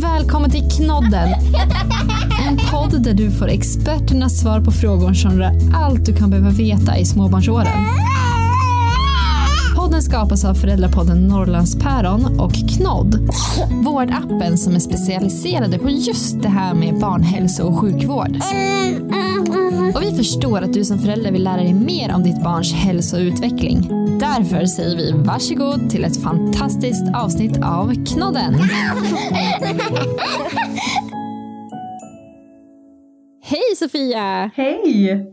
Välkommen till Knodden! En podd där du får experternas svar på frågor som rör allt du kan behöva veta i småbarnsåren. Podden skapas av föräldrapodden Norrlandspäron och Knodd, vårdappen som är specialiserade på just det här med barnhälso och sjukvård. Och vi förstår att du som förälder vill lära dig mer om ditt barns hälso och utveckling. Därför säger vi varsågod till ett fantastiskt avsnitt av Knodden. Hej Sofia! Hej!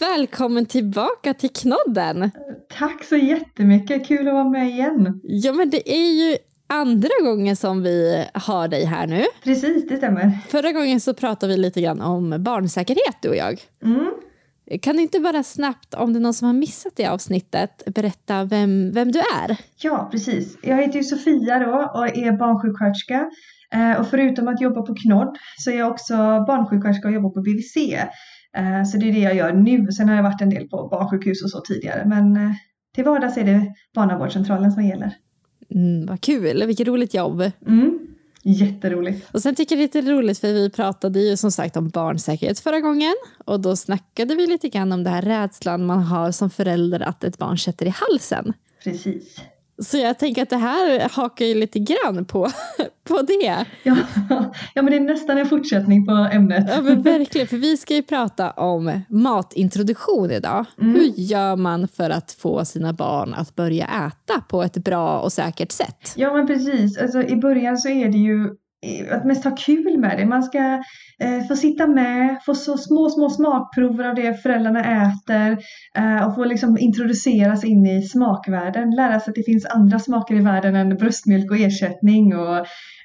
Välkommen tillbaka till Knodden! Tack så jättemycket, kul att vara med igen. Ja men det är ju andra gången som vi har dig här nu. Precis, det stämmer. Förra gången så pratade vi lite grann om barnsäkerhet du och jag. Mm. Kan du inte bara snabbt, om det är någon som har missat det avsnittet, berätta vem, vem du är? Ja, precis. Jag heter ju Sofia då och är barnsjuksköterska. Eh, och förutom att jobba på Knodd så är jag också barnsjuksköterska och jobbar på BVC. Eh, så det är det jag gör nu. Sen har jag varit en del på barnsjukhus och så tidigare. Men eh, till vardags är det barnavårdscentralen som gäller. Mm, vad kul, vilket roligt jobb. Mm. Jätteroligt. Och sen tycker jag det är lite roligt för vi pratade ju som sagt om barnsäkerhet förra gången och då snackade vi lite grann om det här rädslan man har som förälder att ett barn sätter i halsen. Precis. Så jag tänker att det här hakar ju lite grann på, på det. Ja, ja, men det är nästan en fortsättning på ämnet. Ja, men verkligen. För vi ska ju prata om matintroduktion idag. Mm. Hur gör man för att få sina barn att börja äta på ett bra och säkert sätt? Ja, men precis. Alltså, I början så är det ju att mest ha kul med det. Man ska eh, få sitta med, få så små, små smakprover av det föräldrarna äter eh, och få liksom introduceras in i smakvärlden. Lära sig att det finns andra smaker i världen än bröstmjölk och ersättning och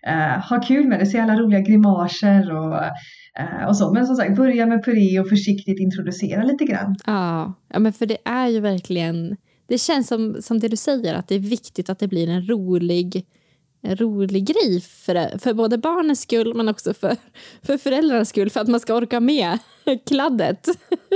eh, ha kul med det, se alla roliga grimaser och eh, och så. Men som sagt, börja med puré och försiktigt introducera lite grann. Ja, ja men för det är ju verkligen, det känns som, som det du säger, att det är viktigt att det blir en rolig en rolig grej för, för både barnens skull men också för, för föräldrarnas skull för att man ska orka med kladdet.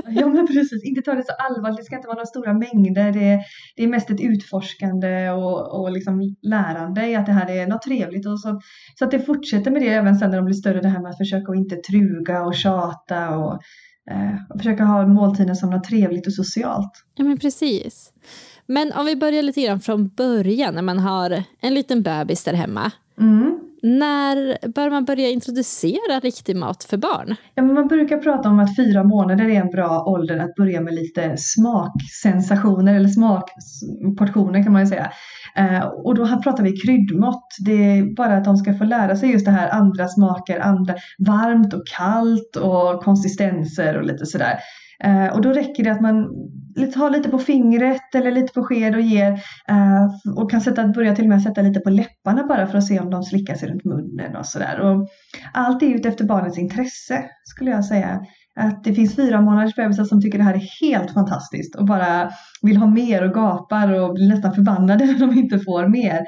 Ja men precis, inte ta det så allvarligt, det ska inte vara några stora mängder. Det, det är mest ett utforskande och, och liksom lärande i att det här är något trevligt. Och så, så att det fortsätter med det även sen när de blir större, det här med att försöka att inte truga och tjata och, eh, och försöka ha måltiden som något trevligt och socialt. Ja men precis. Men om vi börjar lite grann från början när man har en liten bebis där hemma. Mm. När bör man börja introducera riktig mat för barn? Ja, men man brukar prata om att fyra månader är en bra ålder att börja med lite smaksensationer eller smakportioner kan man ju säga. Eh, och då pratar vi kryddmått. Det är bara att de ska få lära sig just det här andra smaker, andra varmt och kallt och konsistenser och lite sådär. Eh, och då räcker det att man Ta lite på fingret eller lite på sked och ger eh, och kan sätta, börja till och med sätta lite på läpparna bara för att se om de slickar sig runt munnen och sådär. Allt är utefter barnets intresse skulle jag säga. Att det finns fyra månaders bebisar som tycker det här är helt fantastiskt och bara vill ha mer och gapar och blir nästan förbannade när de inte får mer.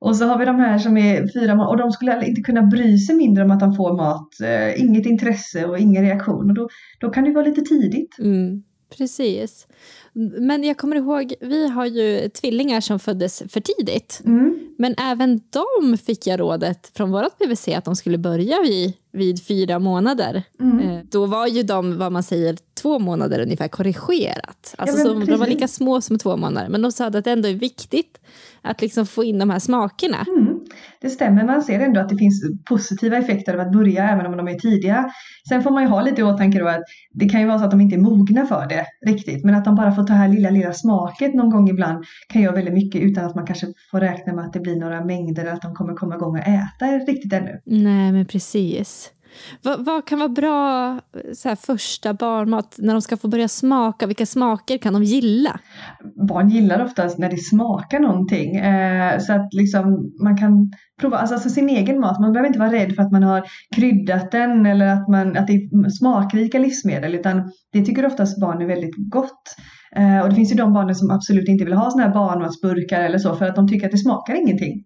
Och så har vi de här som är fyra månader och de skulle inte kunna bry sig mindre om att de får mat. Eh, inget intresse och ingen reaktion. Och då, då kan det vara lite tidigt. Mm, precis. Men jag kommer ihåg, vi har ju tvillingar som föddes för tidigt. Mm. Men även de fick jag rådet från vårt BVC att de skulle börja vid, vid fyra månader. Mm. Eh, då var ju de, vad man säger, två månader ungefär korrigerat. Alltså ja, så, de var lika små som två månader. Men de sa att det ändå är viktigt att liksom få in de här smakerna. Mm, det stämmer, man ser ändå att det finns positiva effekter av att börja även om de är tidiga. Sen får man ju ha lite i åtanke då att det kan ju vara så att de inte är mogna för det riktigt, men att de bara får ta här lilla, lilla smaket någon gång ibland kan göra väldigt mycket utan att man kanske får räkna med att det blir några mängder eller att de kommer komma igång och äta riktigt ännu. Nej, men precis. Vad, vad, kan vara bra så här, första barnmat när de ska få börja smaka? Vilka smaker kan de gilla? Barn gillar oftast när det smakar någonting. Eh, så att liksom man kan prova alltså, alltså, sin egen mat. Man behöver inte vara rädd för att man har kryddat den eller att, man, att det är smakrika livsmedel. Utan det tycker oftast barn är väldigt gott. Eh, och det finns ju de barnen som absolut inte vill ha såna här barnmatsburkar eller så för att de tycker att det smakar ingenting.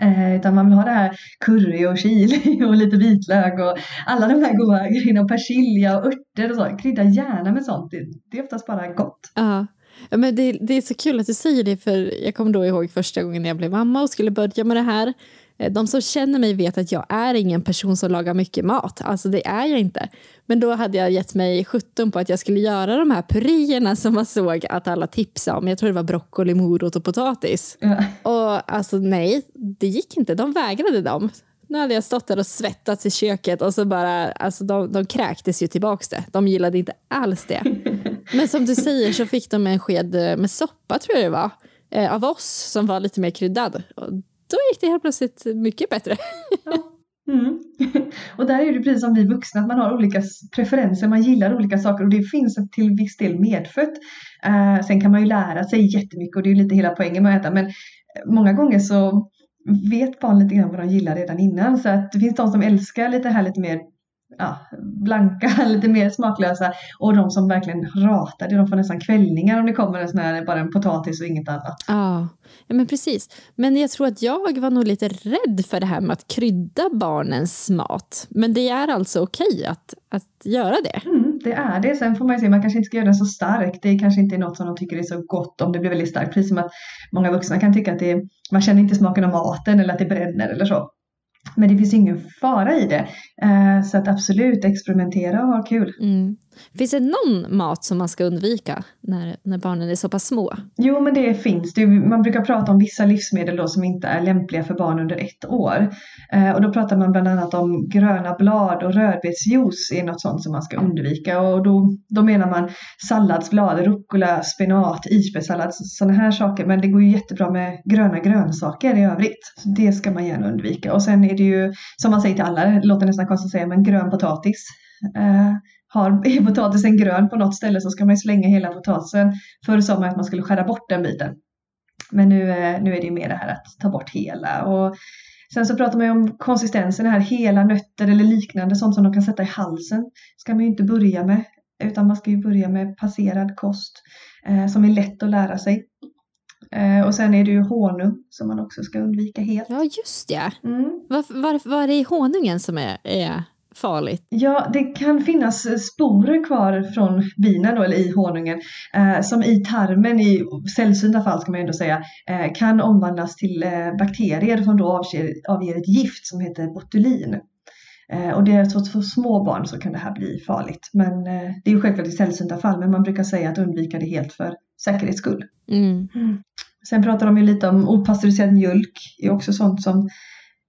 Eh, utan man vill ha det här curry och chili och lite vitlök och alla de här goda grejerna och persilja och örter och så. Krydda gärna med sånt. Det, det är oftast bara gott. Ja. Ja, men det, det är så kul att du säger det för jag kommer då ihåg första gången jag blev mamma och skulle börja med det här. Eh, de som känner mig vet att jag är ingen person som lagar mycket mat. Alltså det är jag inte. Men då hade jag gett mig 17 på att jag skulle göra de här puréerna som man såg att alla tipsade om. Jag tror det var broccoli, morot och potatis. Ja. Och alltså nej, det gick inte. De vägrade dem. Nu hade jag stått där och svettats i köket och så bara, alltså de, de kräktes ju tillbaks det. De gillade inte alls det. Men som du säger så fick de en sked med soppa tror jag det var, eh, av oss som var lite mer kryddad. Och då gick det helt plötsligt mycket bättre. Mm. Och där är det precis som vi vuxna, att man har olika preferenser, man gillar olika saker och det finns till viss del medfött. Eh, sen kan man ju lära sig jättemycket och det är ju lite hela poängen med att äta men eh, många gånger så vet barn lite grann vad de gillar redan innan så att det finns de som älskar lite här lite mer ja, blanka, lite mer smaklösa och de som verkligen ratar det, de får nästan kvällningar om det kommer en sån här, bara en potatis och inget annat. Ja, ja men precis. Men jag tror att jag var nog lite rädd för det här med att krydda barnens mat. Men det är alltså okej att, att göra det? Mm, det är det. Sen får man ju se, man kanske inte ska göra den så stark. Det kanske inte är något som de tycker är så gott om det blir väldigt starkt. Precis som att många vuxna kan tycka att det, man känner inte smaken av maten eller att det bränner eller så. Men det finns ingen fara i det. Eh, så att absolut experimentera och ha kul. Mm. Finns det någon mat som man ska undvika när, när barnen är så pass små? Jo, men det finns det. Man brukar prata om vissa livsmedel då som inte är lämpliga för barn under ett år. Eh, och då pratar man bland annat om gröna blad och rödbetsjuice är något sånt som man ska undvika. Och då, då menar man salladsblad, rucola, spenat, isbergssallad, sådana här saker. Men det går ju jättebra med gröna grönsaker i övrigt. Så det ska man gärna undvika. Och sen är det ju, som man säger till alla, det låter nästan konstigt att säga, men grön potatis. Eh, har, är potatisen grön på något ställe så ska man slänga hela potatisen. Förr sa man att man skulle skära bort den biten. Men nu, eh, nu är det mer det här att ta bort hela. Och sen så pratar man ju om konsistensen här, hela nötter eller liknande, sånt som de kan sätta i halsen. ska man ju inte börja med. Utan man ska ju börja med passerad kost eh, som är lätt att lära sig. Eh, och sen är det ju honung som man också ska undvika helt. Ja, just det. Mm. Vad är det honungen som är, är farligt? Ja, det kan finnas sporer kvar från bina då, eller i honungen eh, som i tarmen, i sällsynta fall ska man ändå säga, eh, kan omvandlas till eh, bakterier som då avger, avger ett gift som heter botulin. Eh, och det är så för små barn så kan det här bli farligt. Men eh, det är ju självklart i sällsynta fall, men man brukar säga att undvika det helt för säkerhets skull. Mm. Mm. Sen pratar de ju lite om opastöriserad mjölk, det är också sånt som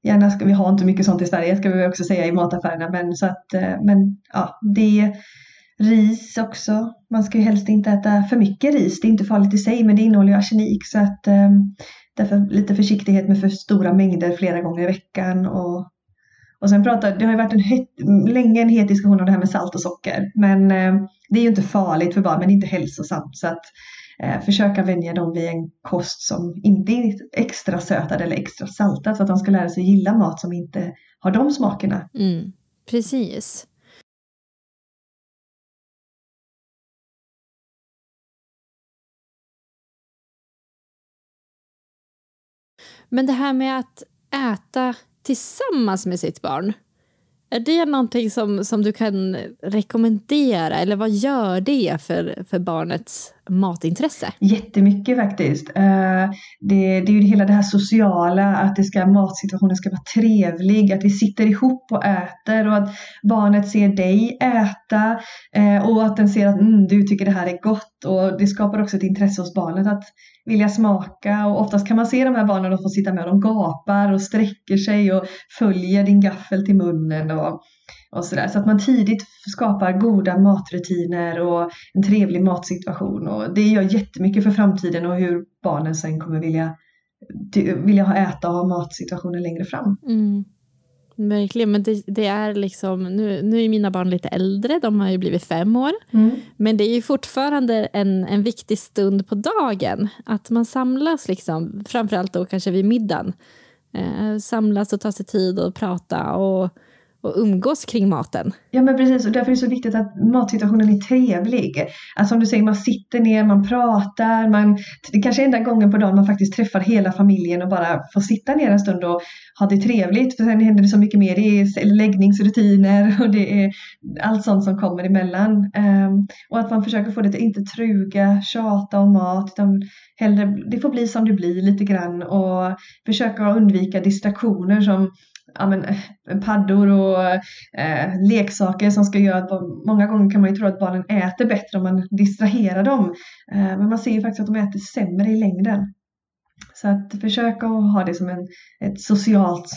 Gärna ska vi har inte mycket sånt i Sverige ska vi också säga i mataffärerna. Men, så att, eh, men ja, det ris också. Man ska ju helst inte äta för mycket ris. Det är inte farligt i sig men det innehåller ju arsenik. Så att, ehm, därför lite försiktighet med för stora mängder flera gånger i veckan. Och, och sen pratar, det har ju varit en het, länge en het diskussion om det här med salt och socker. Men ehm, det är ju inte farligt för barn men det är inte hälsosamt. Så att eh, försöka vänja dem vid en kost som inte är extra sötad eller extra saltad så att de ska lära sig gilla mat som inte har de smakerna. Mm, precis. Men det här med att äta tillsammans med sitt barn. Är det någonting som, som du kan rekommendera eller vad gör det för, för barnets matintresse? Jättemycket faktiskt. Eh, det, det är ju hela det här sociala, att det ska, matsituationen ska vara trevlig, att vi sitter ihop och äter och att barnet ser dig äta eh, och att den ser att mm, du tycker det här är gott och det skapar också ett intresse hos barnet att vilja smaka och oftast kan man se de här barnen och få sitta med och de gapar och sträcker sig och följer din gaffel till munnen och, och sådär. Så att man tidigt skapar goda matrutiner och en trevlig matsituation och det gör jättemycket för framtiden och hur barnen sen kommer vilja, vilja ha äta och ha matsituationen längre fram. Mm. Verkligen, men det, det, är liksom, nu, nu är mina barn lite äldre, de har ju blivit fem år. Mm. Men det är ju fortfarande en, en viktig stund på dagen. Att man samlas, liksom, framförallt då kanske vid middagen. Eh, samlas och tar sig tid och prata och, och umgås kring maten. Ja men precis och därför är det så viktigt att matsituationen är trevlig. Alltså som du säger, man sitter ner, man pratar, man, det kanske är enda gången på dagen man faktiskt träffar hela familjen och bara får sitta ner en stund och ha det trevligt. För sen händer det så mycket mer, det är läggningsrutiner och det är allt sånt som kommer emellan. Um, och att man försöker få det till inte truga, tjata om mat, utan hellre, det får bli som det blir lite grann och försöka undvika distraktioner som ja, men, eh, paddor och eh, leksaker som ska göra att många gånger kan man ju tro att barnen äter bättre om man distraherar dem. Eh, men man ser ju faktiskt att de äter sämre i längden. Så att försöka att ha det som en, ett socialt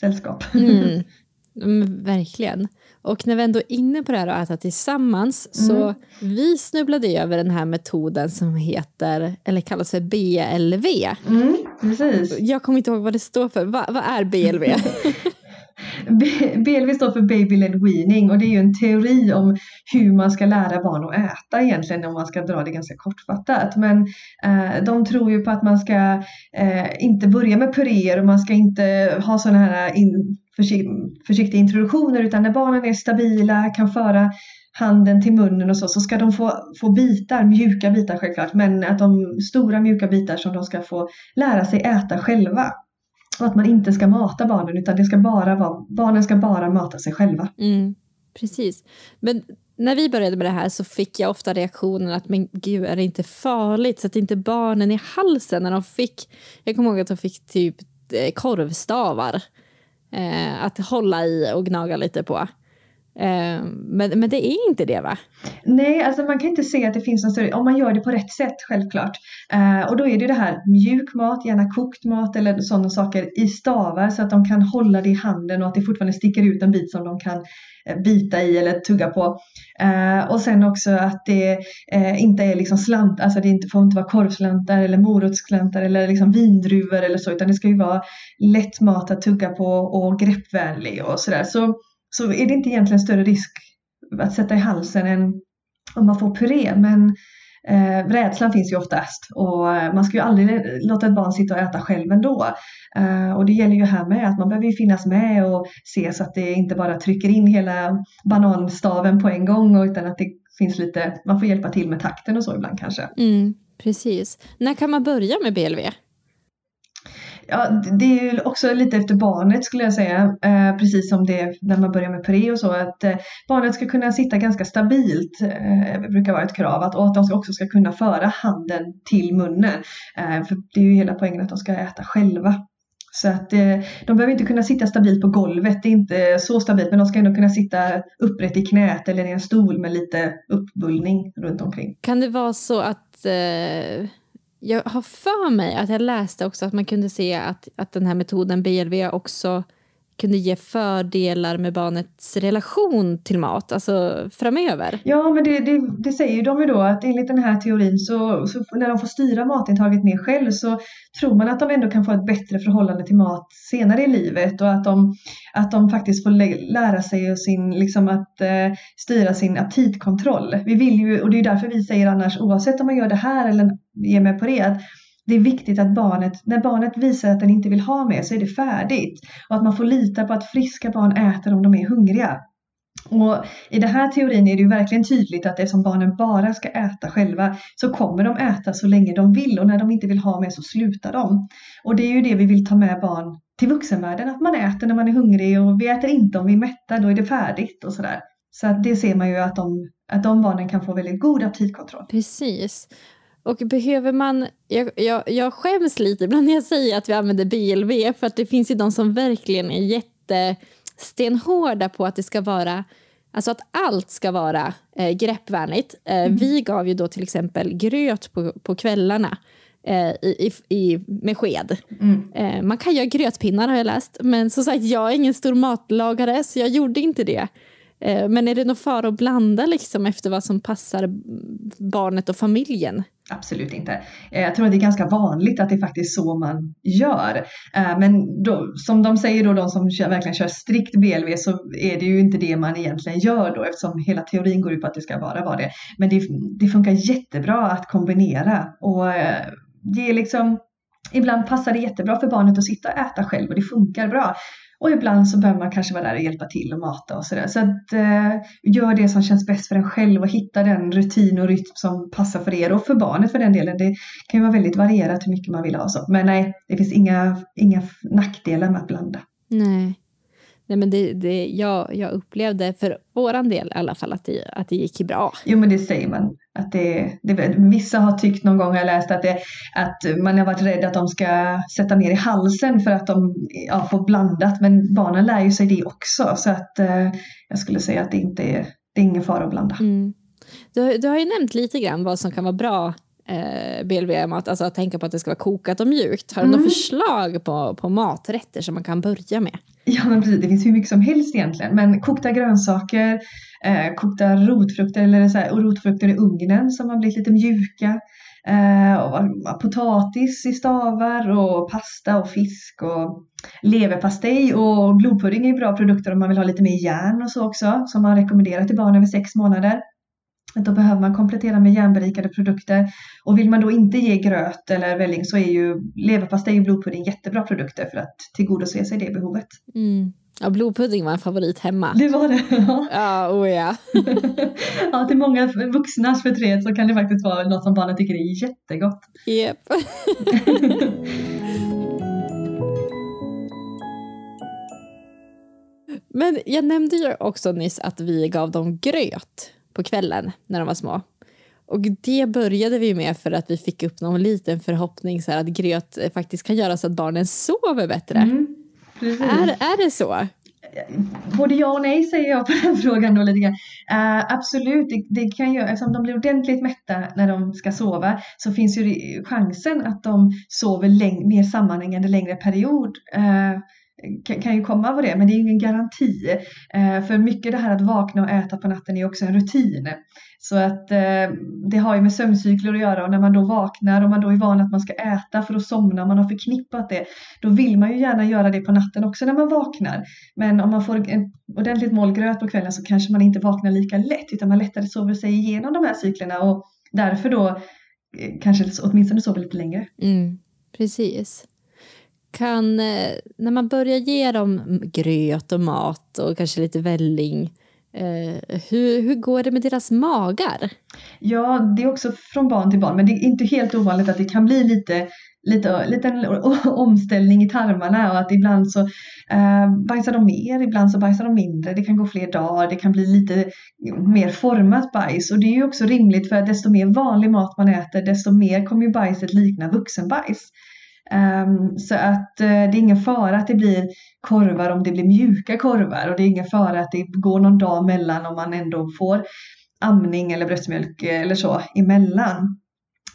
sällskap. Mm. Mm, verkligen. Och när vi ändå är inne på det här att äta tillsammans mm. så vi snubblade över den här metoden som heter, eller kallas för BLV. Mm, precis. Jag kommer inte ihåg vad det står för. Va, vad är BLV? BLV står för Baby Led Weaning och det är ju en teori om hur man ska lära barn att äta egentligen om man ska dra det ganska kortfattat. Men eh, de tror ju på att man ska eh, inte börja med puréer och man ska inte ha sådana här in, försiktiga introduktioner utan när barnen är stabila, kan föra handen till munnen och så, så ska de få, få bitar, mjuka bitar självklart, men att de stora mjuka bitar som de ska få lära sig äta själva. Och att man inte ska mata barnen utan det ska bara vara, barnen ska bara mata sig själva. Mm, precis. Men när vi började med det här så fick jag ofta reaktionen att men gud är det inte farligt? så att inte barnen i halsen när de fick, jag kommer ihåg att de fick typ eh, korvstavar eh, att hålla i och gnaga lite på. Eh, men, men det är inte det va? Nej, alltså man kan inte se att det finns någon större, om man gör det på rätt sätt självklart. Eh, och då är det det här mjuk mat, gärna kokt mat eller sådana saker i stavar så att de kan hålla det i handen och att det fortfarande sticker ut en bit som de kan eh, bita i eller tugga på. Eh, och sen också att det eh, inte är liksom slant, alltså det inte, får inte vara korvslantar eller morotsklantar eller liksom vindruvor eller så utan det ska ju vara lätt mat att tugga på och greppvänlig och sådär. Så så är det inte egentligen större risk att sätta i halsen än om man får puré. Men eh, rädslan finns ju oftast och eh, man ska ju aldrig låta ett barn sitta och äta själv ändå. Eh, och det gäller ju här med att man behöver ju finnas med och se så att det inte bara trycker in hela bananstaven på en gång utan att det finns lite, man får hjälpa till med takten och så ibland kanske. Mm, precis. När kan man börja med BLV? Ja, det är ju också lite efter barnet skulle jag säga. Eh, precis som det när man börjar med pre och så. Att eh, barnet ska kunna sitta ganska stabilt. Eh, brukar vara ett krav. Att, och att de också ska kunna föra handen till munnen. Eh, för det är ju hela poängen att de ska äta själva. Så att eh, de behöver inte kunna sitta stabilt på golvet. Det är inte så stabilt. Men de ska ändå kunna sitta upprätt i knät eller i en stol med lite uppbullning runt omkring. Kan det vara så att eh jag har för mig att jag läste också att man kunde se att, att den här metoden BLV också kunde ge fördelar med barnets relation till mat, alltså framöver. Ja, men det, det, det säger de ju då att enligt den här teorin så, så, när de får styra matintaget mer själv så tror man att de ändå kan få ett bättre förhållande till mat senare i livet och att de, att de faktiskt får lära sig sin, liksom att eh, styra sin aptitkontroll. Vi vill ju, och det är därför vi säger annars oavsett om man gör det här eller ge mig på det, att det är viktigt att barnet, när barnet visar att den inte vill ha mer så är det färdigt. Och att man får lita på att friska barn äter om de är hungriga. Och I den här teorin är det ju verkligen tydligt att eftersom barnen bara ska äta själva så kommer de äta så länge de vill och när de inte vill ha mer så slutar de. Och det är ju det vi vill ta med barn till vuxenvärlden, att man äter när man är hungrig och vi äter inte om vi är mätta, då är det färdigt och sådär. Så att det ser man ju att de, att de barnen kan få väldigt god aptitkontroll. Precis. Och behöver man, jag, jag, jag skäms lite ibland när jag säger att vi använder BLV för att det finns ju de som verkligen är jättestenhårda på att det ska vara Alltså att allt ska vara eh, greppvänligt. Eh, mm. Vi gav ju då till exempel gröt på, på kvällarna eh, i, i, med sked. Mm. Eh, man kan göra grötpinnar har jag läst, men som sagt jag är ingen stor matlagare så jag gjorde inte det. Eh, men är det någon fara att blanda liksom efter vad som passar barnet och familjen? Absolut inte. Eh, jag tror att det är ganska vanligt att det är faktiskt så man gör. Eh, men då, som de säger då, de som kör, verkligen kör strikt BLV så är det ju inte det man egentligen gör då eftersom hela teorin går ut på att det ska bara vara det. Men det, det funkar jättebra att kombinera och eh, det är liksom Ibland passar det jättebra för barnet att sitta och äta själv och det funkar bra och ibland så behöver man kanske vara där och hjälpa till och mata och sådär. Så att eh, gör det som känns bäst för en själv och hitta den rutin och rytm som passar för er och för barnet för den delen. Det kan ju vara väldigt varierat hur mycket man vill ha så. Men nej, det finns inga, inga nackdelar med att blanda. Nej. Nej, men det, det, jag, jag upplevde för våran del i alla fall att det, att det gick bra. Jo men det säger man. Att det, det, vissa har tyckt någon gång, har jag läst, att, det, att man har varit rädd att de ska sätta ner i halsen för att de ja, får blandat. Men barnen lär ju sig det också. Så att eh, jag skulle säga att det inte är, det är ingen fara att blanda. Mm. Du, du har ju nämnt lite grann vad som kan vara bra eh, BLV-mat, alltså att tänka på att det ska vara kokat och mjukt. Har du mm. några förslag på, på maträtter som man kan börja med? Ja, men precis. Det finns hur mycket som helst egentligen. Men kokta grönsaker, eh, kokta rotfrukter eller så här, och rotfrukter i ugnen som har blivit lite mjuka. Eh, och potatis i stavar och pasta och fisk och leverpastej och blodpudding är bra produkter om man vill ha lite mer järn och så också som man rekommenderar till barn över sex månader. Då behöver man komplettera med järnberikade produkter. Och vill man då inte ge gröt eller välling så är ju leverpastej och blodpudding jättebra produkter för att tillgodose sig det behovet. Mm. Ja, blodpudding var en favorit hemma. Det var det? Ja, ja oh ja. ja, till många vuxnas förtret så kan det faktiskt vara något som barnen tycker är jättegott. Yep. Men jag nämnde ju också nyss att vi gav dem gröt på kvällen när de var små. Och det började vi med för att vi fick upp någon liten förhoppning så att gröt faktiskt kan göra så att barnen sover bättre. Mm, är, är det så? Både ja och nej säger jag på den frågan då lite grann. Uh, absolut, det, det, kan göra, eftersom de blir ordentligt mätta när de ska sova så finns ju chansen att de sover läng mer sammanhängande längre period. Uh, kan, ju komma av det, men det är ingen garanti. Eh, för mycket det här att vakna och äta på natten är också en rutin. Så att eh, det har ju med sömncykler att göra och när man då vaknar och man då är van att man ska äta för att somna, man har förknippat det, då vill man ju gärna göra det på natten också när man vaknar. Men om man får en ordentligt mål gröt på kvällen så kanske man inte vaknar lika lätt utan man lättare sover sig igenom de här cyklerna och därför då eh, kanske åtminstone sover lite längre. Mm, precis kan, eh, när man börjar ge dem gröt och mat och kanske lite välling, eh, hur, hur går det med deras magar? Ja, det är också från barn till barn, men det är inte helt ovanligt att det kan bli lite lite, liten en omställning i tarmarna och att ibland så eh, bajsar de mer, ibland så bajsar de mindre. Det kan gå fler dagar, det kan bli lite mer format bajs och det är ju också rimligt för att desto mer vanlig mat man äter desto mer kommer ju bajset likna vuxenbajs. Um, så att uh, det är ingen fara att det blir korvar om det blir mjuka korvar och det är ingen fara att det går någon dag mellan om man ändå får amning eller bröstmjölk eller så emellan.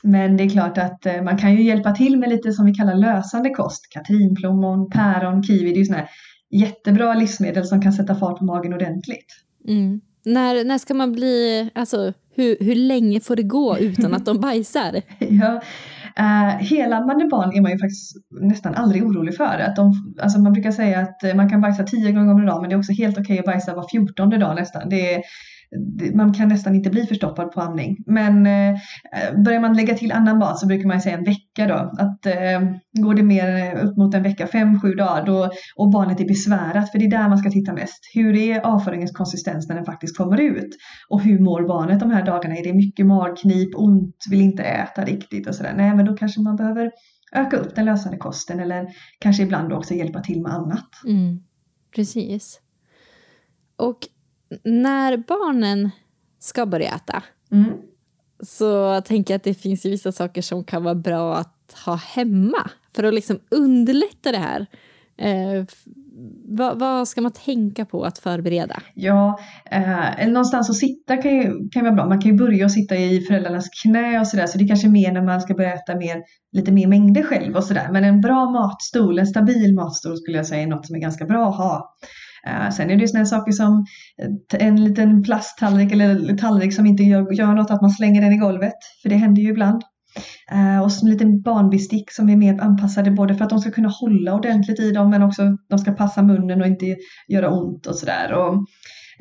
Men det är klart att uh, man kan ju hjälpa till med lite som vi kallar lösande kost. Katrinplommon, päron, kiwi, det är ju sådana här jättebra livsmedel som kan sätta fart på magen ordentligt. Mm. När, när ska man bli, alltså hur, hur länge får det gå utan att de bajsar? ja, Uh, hela man är barn är man ju faktiskt nästan aldrig orolig för. Att de, alltså man brukar säga att man kan bajsa tio gånger om dagen men det är också helt okej okay att bajsa var fjortonde dag nästan. Det är, man kan nästan inte bli förstoppad på amning. Men eh, börjar man lägga till annan mat så brukar man säga en vecka då. Att eh, går det mer upp mot en vecka, fem, sju dagar då, och barnet är besvärat, för det är där man ska titta mest. Hur är avföringens konsistens när den faktiskt kommer ut? Och hur mår barnet de här dagarna? Är det mycket magknip, ont, vill inte äta riktigt och sådär? Nej, men då kanske man behöver öka upp den lösande kosten eller kanske ibland också hjälpa till med annat. Mm, precis. Och när barnen ska börja äta mm. så tänker jag att det finns vissa saker som kan vara bra att ha hemma för att liksom underlätta det här. Eh, vad, vad, ska man tänka på att förbereda? Ja, eh, någonstans att sitta kan ju, kan vara bra. Man kan ju börja att sitta i föräldrarnas knä och sådär. Så det är kanske mer när man ska börja äta mer, lite mer mängder själv och sådär. Men en bra matstol, en stabil matstol skulle jag säga är något som är ganska bra att ha. Eh, sen är det ju sådana saker som eh, en liten plasttallrik eller tallrik som inte gör, gör något, att man slänger den i golvet. För det händer ju ibland. Eh, och så en liten barnbestick som är mer anpassade både för att de ska kunna hålla ordentligt i dem men också de ska passa munnen och inte göra ont och sådär.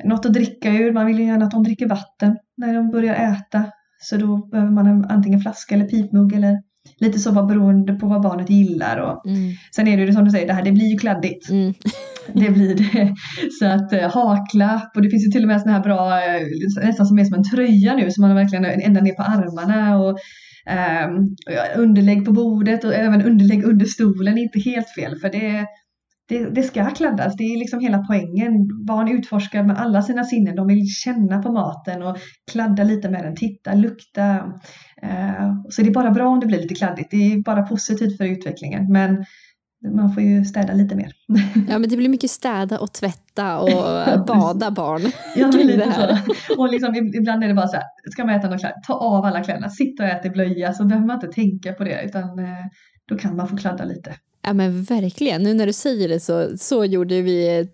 något att dricka ur, man vill ju gärna att de dricker vatten när de börjar äta. Så då behöver man antingen flaska eller pipmugg eller lite så var beroende på vad barnet gillar. Och Mm. Sen är det ju som du säger, det här det blir ju kladdigt. Mm. Det blir det. Så att eh, haklapp och det finns ju till och med såna här bra, eh, nästan som är som en tröja nu som man verkligen ända ner på armarna. Och, ehm, underlägg på bordet och även underlägg under stolen är inte helt fel för det, det, det ska kladdas. Det är liksom hela poängen. Barn utforskar med alla sina sinnen. De vill känna på maten och kladda lite med den, titta, lukta. Eh, så det är bara bra om det blir lite kladdigt. Det är bara positivt för utvecklingen. Men man får ju städa lite mer. Ja, men det blir mycket städa och tvätta och bada barn. Ja, men lite så. Och liksom, ibland är det bara så här, ska man äta några kläder, ta av alla kläderna, sitta och äta i blöja så behöver man inte tänka på det utan eh, då kan man få kladda lite. Ja men verkligen, nu när du säger det så, så gjorde vi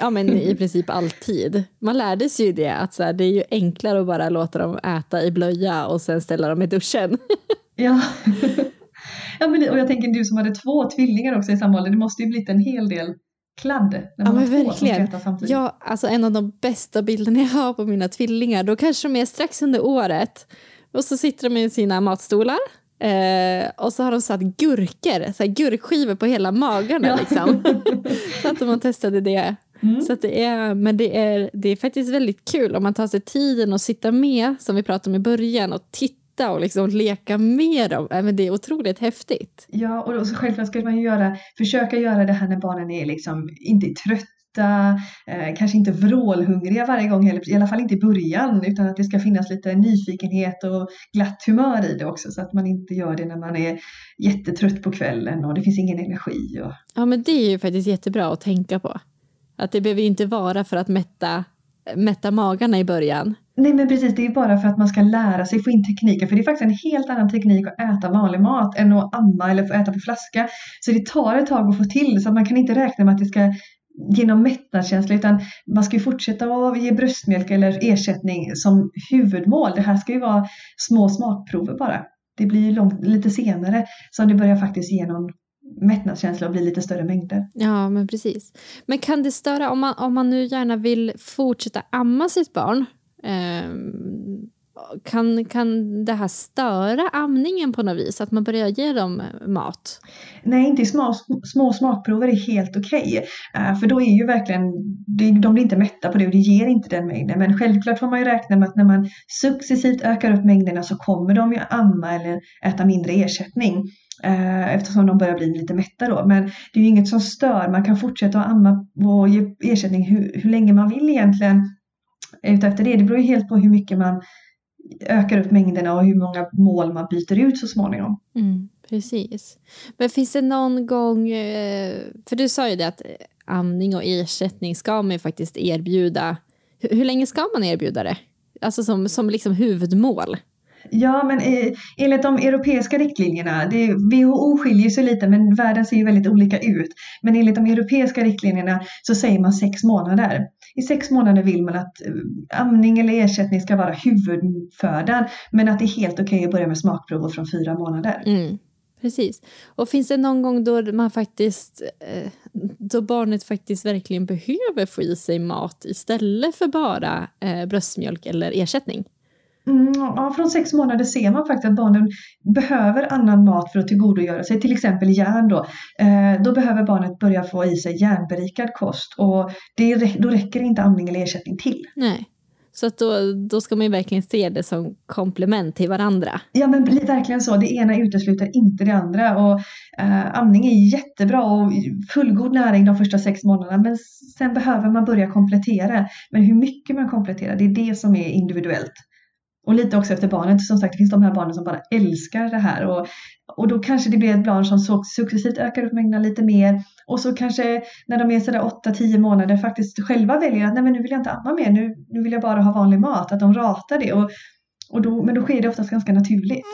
ja, men i princip alltid. Man lärde sig ju det att så här, det är ju enklare att bara låta dem äta i blöja och sen ställa dem i duschen. Ja. ja men, och jag tänker du som hade två tvillingar också i samma ålder, det måste ju blivit en hel del kladd när Ja, man men har två verkligen. samtidigt. Ja, alltså en av de bästa bilderna jag har på mina tvillingar, då kanske de är strax under året och så sitter de i sina matstolar eh, och så har de satt gurkor, så här gurkskivor på hela magarna Ja. liksom. så att de testade det. Mm. Så att det är, men det är, det är faktiskt väldigt kul om man tar sig tiden och sitta med, som vi pratade om i början, och titta och liksom leka med dem. Äh, men det är otroligt häftigt. Ja, och så självklart ska man ju göra, försöka göra det här när barnen är liksom inte är trötta, eh, kanske inte vrålhungriga varje gång heller, i alla fall inte i början, utan att det ska finnas lite nyfikenhet och glatt humör i det också, så att man inte gör det när man är jättetrött på kvällen och det finns ingen energi. Och, Ja, men det är ju faktiskt jättebra att tänka på. Att det behöver inte vara för att mätta, mätta magarna i början. Nej men precis, det är bara för att man ska lära sig få in tekniken. För det är faktiskt en helt annan teknik att äta vanlig mat än att amma eller få äta på flaska. Så det tar ett tag att få till så att man kan inte räkna med att det ska genom mättnadskänsla utan man ska ju fortsätta att ge bröstmjölk eller ersättning som huvudmål. Det här ska ju vara små smakprover bara. Det blir ju långt, lite senare som det börjar faktiskt ge någon mättnadskänsla och bli lite större mängder. Ja, men precis. Men kan det störa om man, om man nu gärna vill fortsätta amma sitt barn? eh, kan, kan det här störa amningen på något vis? Att man börjar ge dem eh, mat? Nej, inte i små, små smakprover är helt okej. Okay. för då är ju verkligen, de blir inte mätta på det och det ger inte den mängden. Men självklart får man ju räkna med att när man successivt ökar upp mängderna så kommer de ju amma eller äta mindre ersättning. Eh, eftersom de börjar bli lite mätta då. Men det är ju inget som stör. Man kan fortsätta att amma och ge ersättning hur, hur länge man vill egentligen. Utefter det. Det beror ju helt på hur mycket man ökar upp mängderna och hur många mål man byter ut så småningom. Mm, precis. Men finns det någon gång, eh, för du sa ju det att amning och ersättning ska man ju faktiskt erbjuda. Hur, hur länge ska man erbjuda det? Alltså som, som liksom huvudmål. Ja, men eh, enligt de europeiska riktlinjerna, det, WHO skiljer sig lite men världen ser ju väldigt olika ut. Men enligt de europeiska riktlinjerna så säger man sex månader. I sex månader vill man att eh, amning eller ersättning ska vara huvudfödan men att det är helt okej att börja med smakprover från fyra månader. Mm, precis. Och finns det någon gång då man faktiskt, eh, då barnet faktiskt verkligen behöver få i sig mat istället för bara eh, bröstmjölk eller ersättning? Mm, ja, från sex månader ser man faktiskt att barnen behöver annan mat för att tillgodogöra sig, till exempel järn. Då, eh, då behöver barnet börja få i sig järnberikad kost och det, då räcker inte amning eller ersättning till. Nej. Så att då, då ska man ju verkligen se det som komplement till varandra. Ja men verkligen så, det ena utesluter inte det andra. Och, eh, amning är jättebra och fullgod näring de första sex månaderna men sen behöver man börja komplettera. Men hur mycket man kompletterar, det är det som är individuellt. Och lite också efter barnet, som sagt det finns de här barnen som bara älskar det här. Och, och då kanske det blir ett barn som så- successivt ökar upp mängderna lite mer. Och så kanske när de är sådär 8-10 månader faktiskt själva väljer att nej men nu vill jag inte amma mer, nu, nu vill jag bara ha vanlig mat. Att de ratar det. Och, och då, men då sker det oftast ganska naturligt.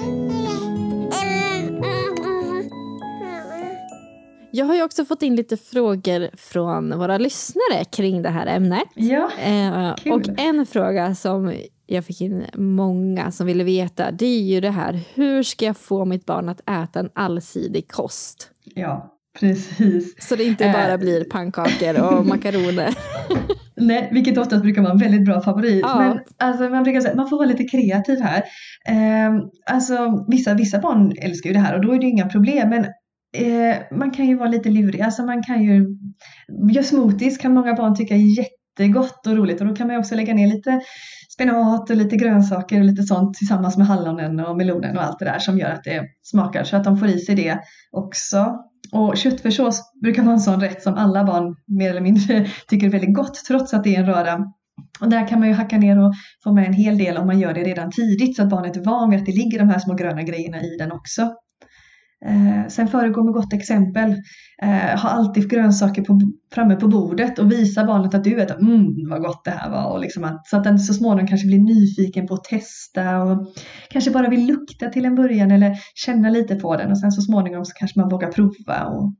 Jag har ju också fått in lite frågor från våra lyssnare kring det här ämnet. Ja, Eh, och en fråga som jag fick in många som ville veta, det är ju det här, hur ska jag få mitt barn att äta en allsidig kost? ja precis. Så det inte Eh. bara blir pannkakor och makaroner. Nej, vilket oftast brukar vara en väldigt bra favorit. Ja. Men alltså, man brukar säga man får vara lite kreativ här. Eh, alltså, vissa, vissa barn älskar ju det här och då är det inga problem. Men eh, man kan ju vara lite lurig. Alltså, man kan ju... Göra smoothies kan många barn tycka är jättegott och roligt och då kan man ju också lägga ner lite spenat och lite grönsaker och lite sånt tillsammans med hallonen och melonen och allt det där som gör att det smakar så att de får i sig det också. Och köttfärssås brukar vara en sån rätt som alla barn mer eller mindre tycker är väldigt gott trots att det är en röra. Och där kan man ju hacka ner och få med en hel del om man gör det redan tidigt så att barnet är van vid att det ligger de här små gröna grejerna i den också. Eh, sen föregå med gott exempel. Eh, ha alltid grönsaker på, framme på bordet och visa barnet att du vet mm, vad gott det här var. Och liksom att, så att den så småningom kanske blir nyfiken på att testa och kanske bara vill lukta till en början eller känna lite på den och sen så småningom så kanske man vågar prova och,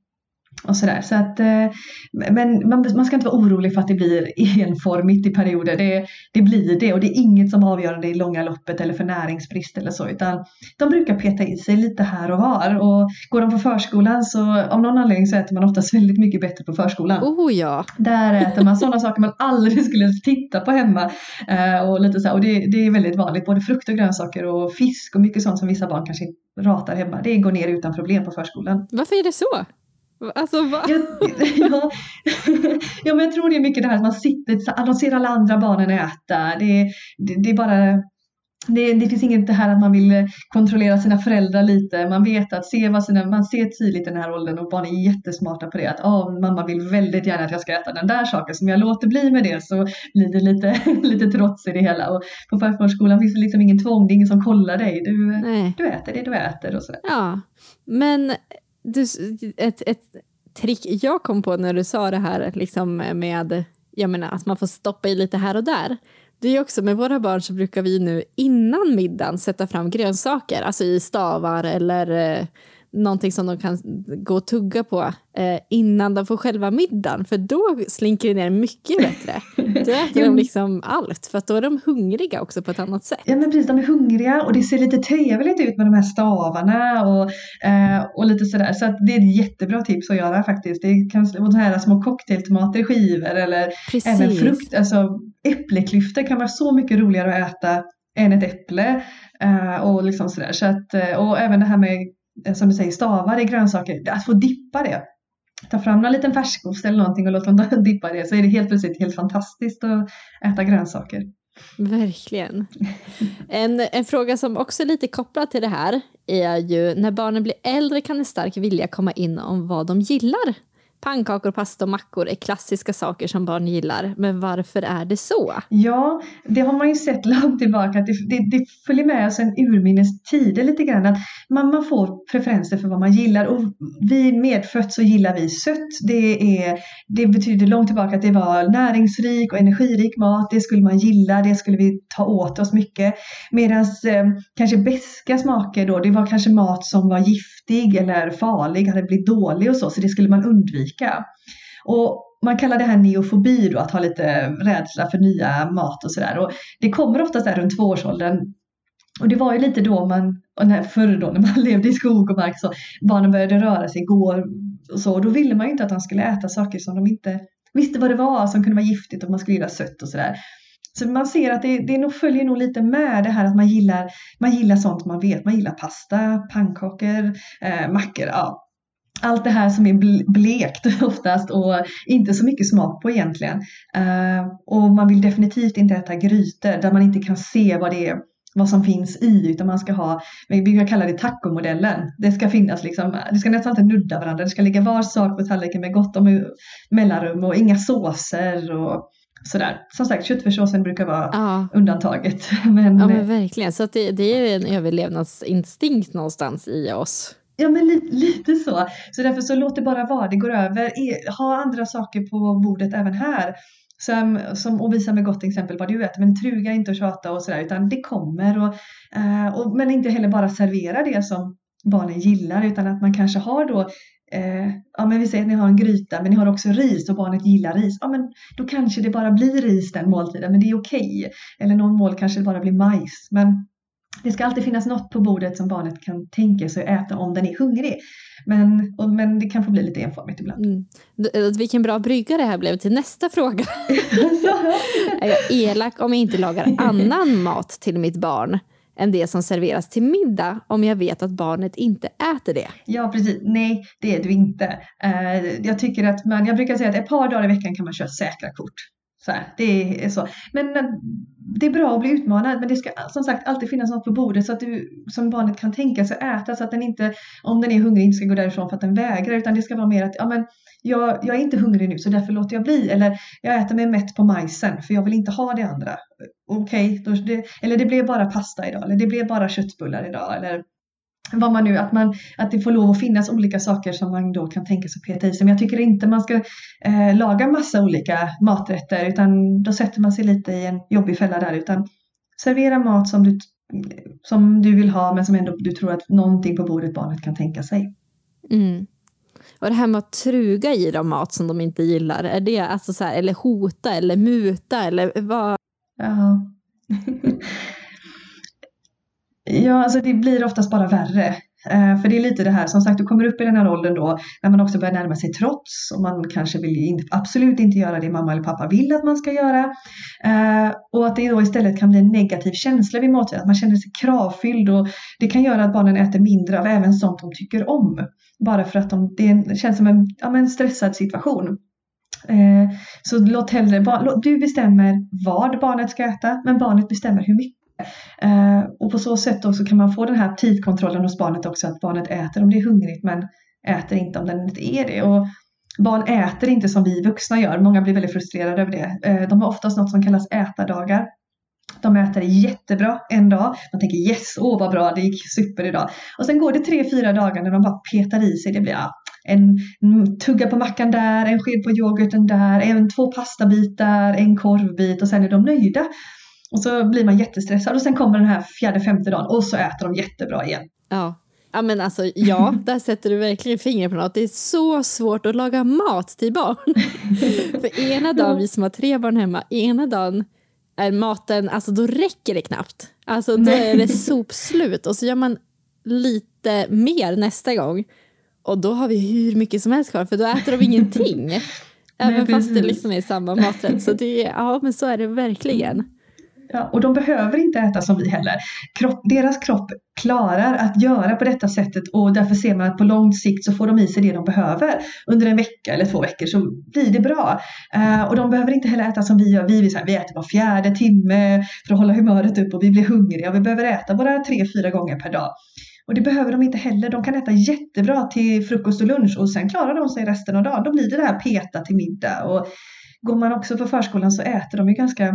och sådär. Så att, eh, men man, man ska inte vara orolig för att det blir enformigt i perioder. Det, det blir det och det är inget som avgör det i långa loppet eller för näringsbrist eller så utan de brukar peta i sig lite här och var och går de på förskolan så av någon anledning så äter man oftast väldigt mycket bättre på förskolan. Oh ja. Där äter man sådana saker man aldrig skulle titta på hemma. Eh, och lite så här, och det, det är väldigt vanligt, både frukt och grönsaker och fisk och mycket sånt som vissa barn kanske ratar hemma. Det går ner utan problem på förskolan. Varför är det så? Alltså, va? Jag, ja, ja, men jag tror det är mycket det här att man sitter, de ser alla andra barnen äta. Det, det, det är bara det, det, finns inget det här att man vill kontrollera sina föräldrar lite. Man vet att se vad sina, man ser tydligt i den här åldern och barn är jättesmarta på det. Att oh, mamma vill väldigt gärna att jag ska äta den där saken. Så om jag låter bli med det så blir det lite, lite trots i det hela. Och på förskolan finns det liksom ingen tvång. Det är ingen som kollar dig. Du, du äter det du äter och sådär. Ja, men du, ett, ett trick jag kom på när du sa det här liksom med jag menar, att man får stoppa i lite här och där. Det är också med våra barn så brukar vi nu innan middagen sätta fram grönsaker, alltså i stavar eller eh, någonting som de kan gå och tugga på eh, innan de får själva middagen, för då slinker det ner mycket bättre. Då äter de liksom allt, för att då är de hungriga också på ett annat sätt. Ja men precis, de är hungriga och det ser lite trevligt ut med de här stavarna och, eh, och lite sådär. Så att det är ett jättebra tips att göra faktiskt. Det kan vara här små cocktailtomater i skivor eller Precis. även frukt. Alltså äppleklyftor kan vara så mycket roligare att äta än ett äpple. Eh, och liksom sådär. Så att, eh, och även det här med Eh, som du säger, stavar i grönsaker, att få dippa det. Ta fram en liten färskost eller någonting och låt dem dippa det så är det helt plötsligt helt fantastiskt att äta grönsaker. Verkligen. En, en fråga som också är lite kopplad till det här är ju när barnen blir äldre kan en stark vilja komma in om vad de gillar. Pannkakor, pasta och mackor är klassiska saker som barn gillar, men varför är det så? Ja, det har man ju sett långt tillbaka, att det, det, det följer med oss en urminnes tider lite grann, att man, man får preferenser för vad man gillar. Och vi medfött så gillar vi sött. Det, är, det betyder långt tillbaka att det var näringsrik och energirik mat, det skulle man gilla, det skulle vi ta åt oss mycket. Medan eh, kanske beska smaker då, det var kanske mat som var giftig eller farlig, hade blivit dålig och så, så det skulle man undvika lika. Och man kallar det här neofobi då, att ha lite rädsla för nya mat och sådär. Och det kommer oftast där runt tvåårsåldern. Och det var ju lite då man, förr då när man levde i skog och mark så barnen började röra sig, gå och så. Och då ville man ju inte att de skulle äta saker som de inte visste vad det var, som kunde vara giftigt och man skulle gilla sött och sådär. Så man ser att det, det nog följer nog lite med det här att man gillar, man gillar sånt man vet. Man gillar pasta, pannkakor, eh, mackor. Ja, allt det här som är blekt oftast och inte så mycket smak på egentligen. Uh, och man vill definitivt inte äta grytor där man inte kan se vad det är vad som finns i utan man ska ha, vi brukar kalla det tacomodellen. Det ska finnas liksom, det ska nästan inte nudda varandra, det ska ligga var sak på tallriken med gott om mellanrum och inga såser och sådär. Som sagt, köttfärssåsen brukar vara ja. undantaget. Men, ja men verkligen, så det, det är en överlevnadsinstinkt någonstans i oss. Ja, men lite, lite så. Så därför så låt det bara vara, det går över. E, ha andra saker på bordet även här. Som, som, och visa med gott exempel vad du äter. Men truga inte och tjata och sådär, utan det kommer. Och, eh, och, men inte heller bara servera det som barnen gillar, utan att man kanske har då Eh, ja men vi säger att ni har en gryta men ni har också ris och barnet gillar ris. Ja men då kanske det bara blir ris den måltiden men det är okej. Okay. Eller någon mål kanske det bara blir majs. Men det ska alltid finnas något på bordet som barnet kan tänka sig att äta om den är hungrig. Men, och, men det kan få bli lite enformigt ibland. Mm. Vilken bra brygga det här blev till nästa fråga. är jag elak om jag inte lagar annan mat till mitt barn? än det som serveras till middag om jag vet att barnet inte äter det? Ja, precis. Nej, det är du inte. Uh, jag tycker att man, jag brukar säga att ett par dagar i veckan kan man köra säkra kort. Så här, det är så. Men det är bra att bli utmanad men det ska som sagt alltid finnas något på bordet så att du som barnet kan tänka sig äta så att den inte, om den är hungrig, inte ska gå därifrån för att den vägrar utan det ska vara mer att ja, men jag, jag är inte hungrig nu så därför låter jag bli eller jag äter mig mätt på majsen för jag vill inte ha det andra. Okej, okay, eller det blev bara pasta idag eller det blev bara köttbullar idag eller vad man nu, att, man, att det får lov att finnas olika saker som man då kan tänka sig peta i sig. Men jag tycker inte man ska eh, laga massa olika maträtter utan då sätter man sig lite i en jobbig fälla där. Utan servera mat som du, som du vill ha men som ändå du tror att någonting på bordet barnet kan tänka sig. Mm. Och det här med att truga i dem mat som de inte gillar, är det alltså så här, eller hota eller muta eller vad? Ja. Ja, alltså det blir oftast bara värre. Eh, för det är lite det här, som sagt, du kommer upp i den här åldern då när man också börjar närma sig trots och man kanske vill in, absolut inte göra det mamma eller pappa vill att man ska göra. Eh, och att det då istället kan bli en negativ känsla vid måltid, att man känner sig kravfylld och det kan göra att barnen äter mindre av även sånt de tycker om. Bara för att de, det känns som en, ja, en stressad situation. Eh, så låt hellre, du bestämmer vad barnet ska äta, men barnet bestämmer hur mycket. Eh, och på så sätt då så kan man få den här tidkontrollen hos barnet också, att barnet äter om det är hungrigt men äter inte om den inte är det. Och barn äter inte som vi vuxna gör, många blir väldigt frustrerade över det. Eh, de har oftast något som kallas ätardagar. De äter jättebra en dag. Man tänker yes, åh vad bra, det gick super idag. Och sen går det tre, fyra dagar när de bara petar i sig. Det blir ja, en tugga på mackan där, en sked på yoghurten där, en, två pastabitar, en korvbit och sen är de nöjda. Och så blir man jättestressad och sen kommer den här fjärde, femte dagen och så äter de jättebra igen. Ja. Ja men alltså ja, där sätter du verkligen fingret på något. Det är så svårt att laga mat till barn. För ena dagen, vi som har tre barn hemma, ena dagen är maten, alltså då räcker det knappt. Alltså då är det sopslut och så gör man lite mer nästa gång. Och då har vi hur mycket som helst kvar för då äter de ingenting. Även fast det liksom är samma maträtt. Så det, ja men så är det verkligen. Ja, och de behöver inte äta som vi heller. Kropp, deras kropp klarar att göra på detta sättet och därför ser man att på lång sikt så får de i sig det de behöver. Under en vecka eller två veckor så blir det bra. Uh, och de behöver inte heller äta som vi gör. Vi, vi, vi äter var fjärde timme för att hålla humöret upp och vi blir hungriga. Vi behöver äta bara tre, fyra gånger per dag. Och det behöver de inte heller. De kan äta jättebra till frukost och lunch och sen klarar de sig resten av dagen. Då blir det det här peta till middag. Och går man också på förskolan så äter de ju ganska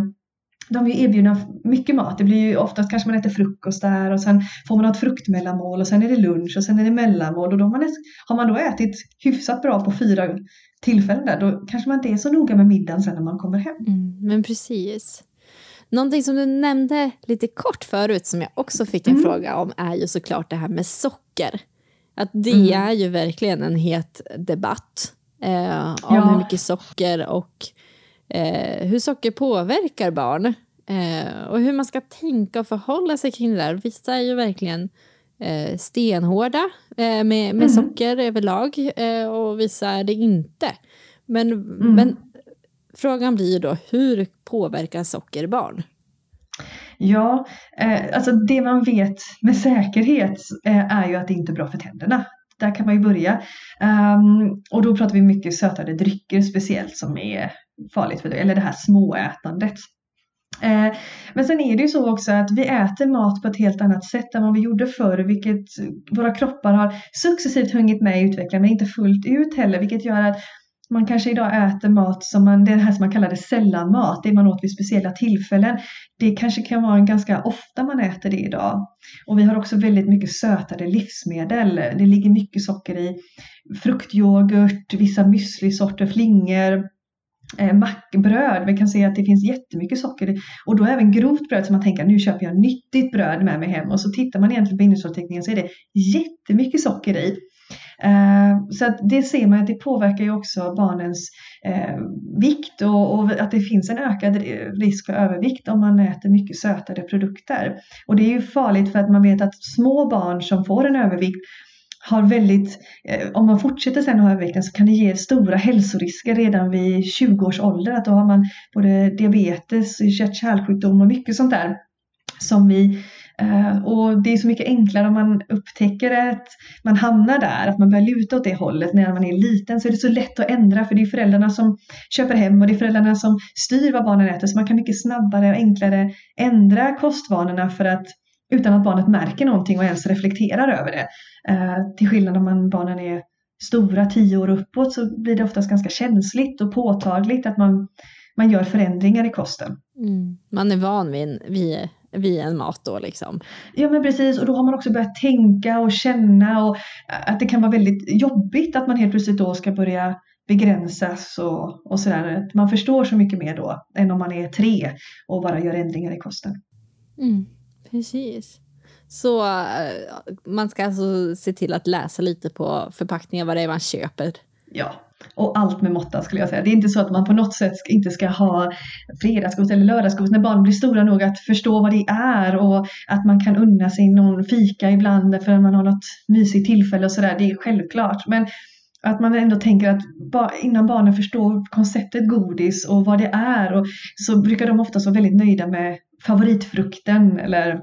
de är erbjudna mycket mat. Det blir ju oftast kanske man äter frukost där och sen får man något fruktmellanmål och sen är det lunch och sen är det mellanmål och då har, man, har man då ätit hyfsat bra på fyra tillfällen där då kanske man inte är så noga med middagen sen när man kommer hem. Mm, men precis. Någonting som du nämnde lite kort förut som jag också fick en mm. fråga om är ju såklart det här med socker. Att det mm. är ju verkligen en het debatt eh, om ja. hur mycket socker och eh, hur socker påverkar barn eh, och hur man ska tänka och förhålla sig kring det där. Vissa är ju verkligen eh, stenhårda eh, med, med mm. socker överlag eh, och vissa är det inte. Men, mm. men frågan blir ju då, hur påverkar socker barn? Ja, eh, alltså det man vet med säkerhet är ju att det inte är bra för tänderna. Där kan man ju börja. Um, och då pratar vi mycket sötade drycker speciellt som är farligt för dig, eller det här småätandet. Eh, men sen är det ju så också att vi äter mat på ett helt annat sätt än vad vi gjorde förr, vilket våra kroppar har successivt hunnit med i utvecklingen, men inte fullt ut heller, vilket gör att man kanske idag äter mat som man, det här som man kallar det sällanmat, det man åt vid speciella tillfällen. Det kanske kan vara en ganska ofta man äter det idag. Och vi har också väldigt mycket sötade livsmedel. Det ligger mycket socker i fruktyoghurt, vissa müslisorter, flingor, eh, mackbröd. Vi kan se att det finns jättemycket socker i. Och då även grovt bröd som man tänker nu köper jag nyttigt bröd med mig hem. Och så tittar man egentligen på innehållsförteckningen så är det jättemycket socker i. Eh, så att det ser man att det påverkar ju också barnens eh, vikt och, och, att det finns en ökad risk för övervikt om man äter mycket sötade produkter. Och det är ju farligt för att man vet att små barn som får en övervikt har väldigt, eh, om man fortsätter sen ha övervikten så kan det ge stora hälsorisker redan vid 20 års ålder. Att då har man både diabetes, hjärt-kärlsjukdom och mycket sånt där som vi eh, och det är så mycket enklare om man upptäcker att man hamnar där, att man börjar luta åt det hållet när man är liten så är det så lätt att ändra för det är föräldrarna som köper hem och det är föräldrarna som styr vad barnen äter så man kan mycket snabbare och enklare ändra kostvanorna för att utan att barnet märker någonting och ens reflekterar över det. Uh, till skillnad om man, barnen är stora, tio år uppåt, så blir det oftast ganska känsligt och påtagligt att man, man gör förändringar i kosten. Mm. Man är van vid, vid vid en mat då liksom. Ja men precis och då har man också börjat tänka och känna och att det kan vara väldigt jobbigt att man helt plötsligt då ska börja begränsas och, och sådär. Man förstår så mycket mer då än om man är tre och bara gör ändringar i kosten. Mm, precis. Så eh, man ska alltså se till att läsa lite på förpackningen vad det är man köper. Ja, och allt med måtta skulle jag säga. Det är inte så att man på något sätt inte ska ha fredagsgodis eller lördagsgodis när barn blir stora nog att förstå vad det är och att man kan unna sig någon fika ibland för att man har något mysigt tillfälle och sådär. Det är självklart. Men att man ändå tänker att innan barnen förstår konceptet godis och vad det är och så brukar de oftast vara väldigt nöjda med favoritfrukten eller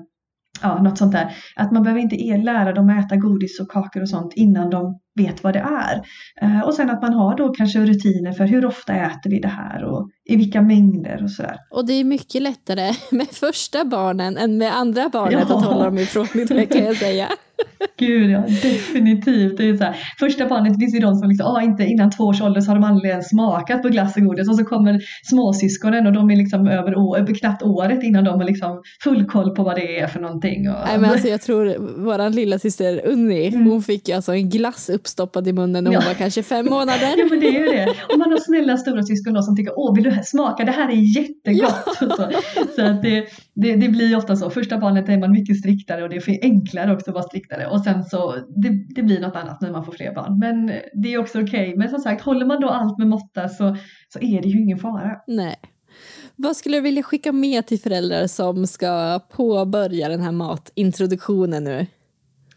ja, något sånt där. Att man behöver inte lära dem att äta godis och kakor och sånt innan de vet vad det är. Eh, och sen att man har då kanske rutiner för hur ofta äter vi det här och i vilka mängder och sådär. Och det är mycket lättare med första barnen än med andra barnet ja. att hålla dem ifrån det kan jag säga. Gud ja, definitivt. Det är så här, första barnet finns ju de som liksom, ah, inte innan två års ålder så har de aldrig ens smakat på glass och godis och så kommer småsyskonen och de är liksom över år, knappt året innan de har liksom full koll på vad det är för någonting. Och, Nej, men alltså, jag tror våran lilla syster Unni, mm. hon fick alltså en glass uppstoppad i munnen när hon ja. var kanske fem månader. Ja men det är ju det. Och man har snälla stora syskon då som tycker, åh vill du smaka, det här är jättegott. Ja. så så att det, det, det blir ofta så, första barnet är man mycket striktare och det är enklare också att vara strikt striktare och sen så det, det blir något annat när man får fler barn. Men det är också okej. Okay. Men som sagt, håller man då allt med måtta så, så är det ju ingen fara. Nej. Vad skulle du vilja skicka med till föräldrar som ska påbörja den här matintroduktionen nu?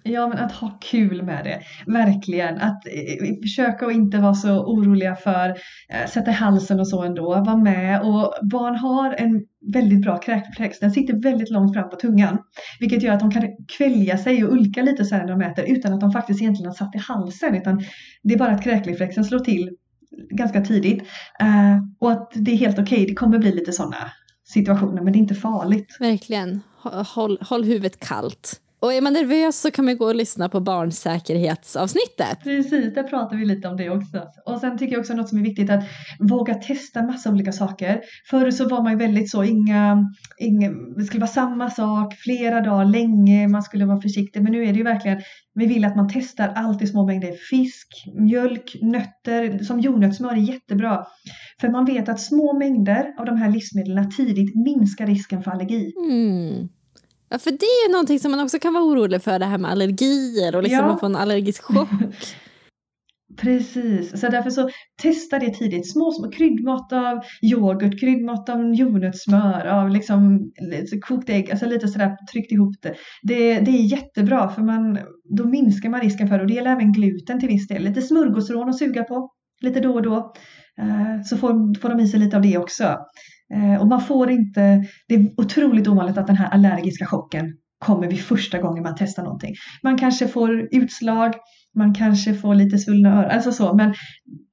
Ja, men att ha kul med det. Verkligen. Att eh, eh försöka att inte vara så oroliga för eh, sätta halsen och så ändå. Var med. Och barn har en väldigt bra kräkreflex. Den sitter väldigt långt fram på tungan. Vilket gör att de kan kvälja sig och ulka lite så här när de äter utan att de faktiskt egentligen har satt i halsen. Utan det är bara att kräkreflexen slår till ganska tidigt. Eh, och att det är helt okej. Okay. Det kommer bli lite sådana situationer men det är inte farligt. Verkligen. Håll, håll huvudet kallt. Och är man nervös så kan man gå och lyssna på barnsäkerhetsavsnittet. Precis, där pratar vi lite om det också. Och sen tycker jag också något som är viktigt att våga testa massa olika saker. Förr så var man ju väldigt så, inga, inga, det skulle vara samma sak flera dagar, länge, man skulle vara försiktig. Men nu är det ju verkligen, vi vill att man testar allt i små mängder. Fisk, mjölk, nötter, som jordnötssmör är jättebra. För man vet att små mängder av de här livsmedlen tidigt minskar risken för allergi. Mm. Ja, för det är ju någonting som man också kan vara orolig för, det här med allergier och liksom ja. att få en allergisk chock. Precis, så därför så testa det tidigt. Små, små kryddmått av yoghurt, kryddmått av jordnötssmör, av liksom kokt ägg, alltså lite sådär tryckt ihop det. det. Det är jättebra för man, då minskar man risken för och det gäller även gluten till viss del. Lite smörgåsrån att suga på lite då och då. Eh, så får, får de i sig lite av det också. Eh, och man får inte, det är otroligt ovanligt att den här allergiska chocken kommer vid första gången man testar någonting. Man kanske får utslag, man kanske får lite svullna öron, alltså så, men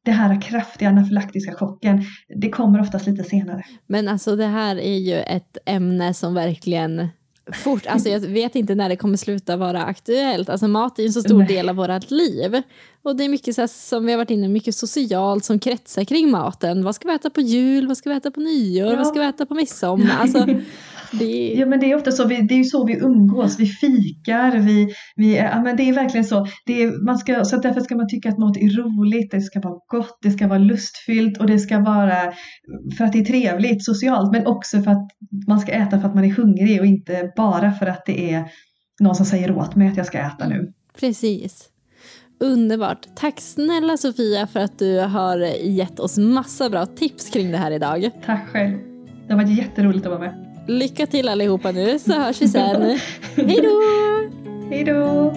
det här kraftiga anafylaktiska chocken, det kommer oftast lite senare. Men alltså det här är ju ett ämne som verkligen fort, alltså jag vet inte när det kommer sluta vara aktuellt. Alltså mat är ju en så stor Nej. del av vårt liv. Och det är mycket så här, som vi har varit inne mycket socialt som kretsar kring maten. Vad ska vi äta på jul? Vad ska vi äta på nyår? Ja. Vad ska vi äta på midsommar? Alltså, det... Ja men det är ofta så, vi, det är ju så vi umgås, vi fikar, vi, vi, ja, men det är verkligen så. Det är, man ska, så därför ska man tycka att mat är roligt, det ska vara gott, det ska vara lustfyllt och det ska vara för att det är trevligt socialt men också för att man ska äta för att man är hungrig och inte bara för att det är någon som säger åt mig att jag ska äta nu. Precis. Underbart. Tack snälla Sofia för att du har gett oss massa bra tips kring det här idag. Tack själv. Det har varit jätteroligt att vara med. Lycka till allihopa nu så hörs vi sen. Hej då! Hej då!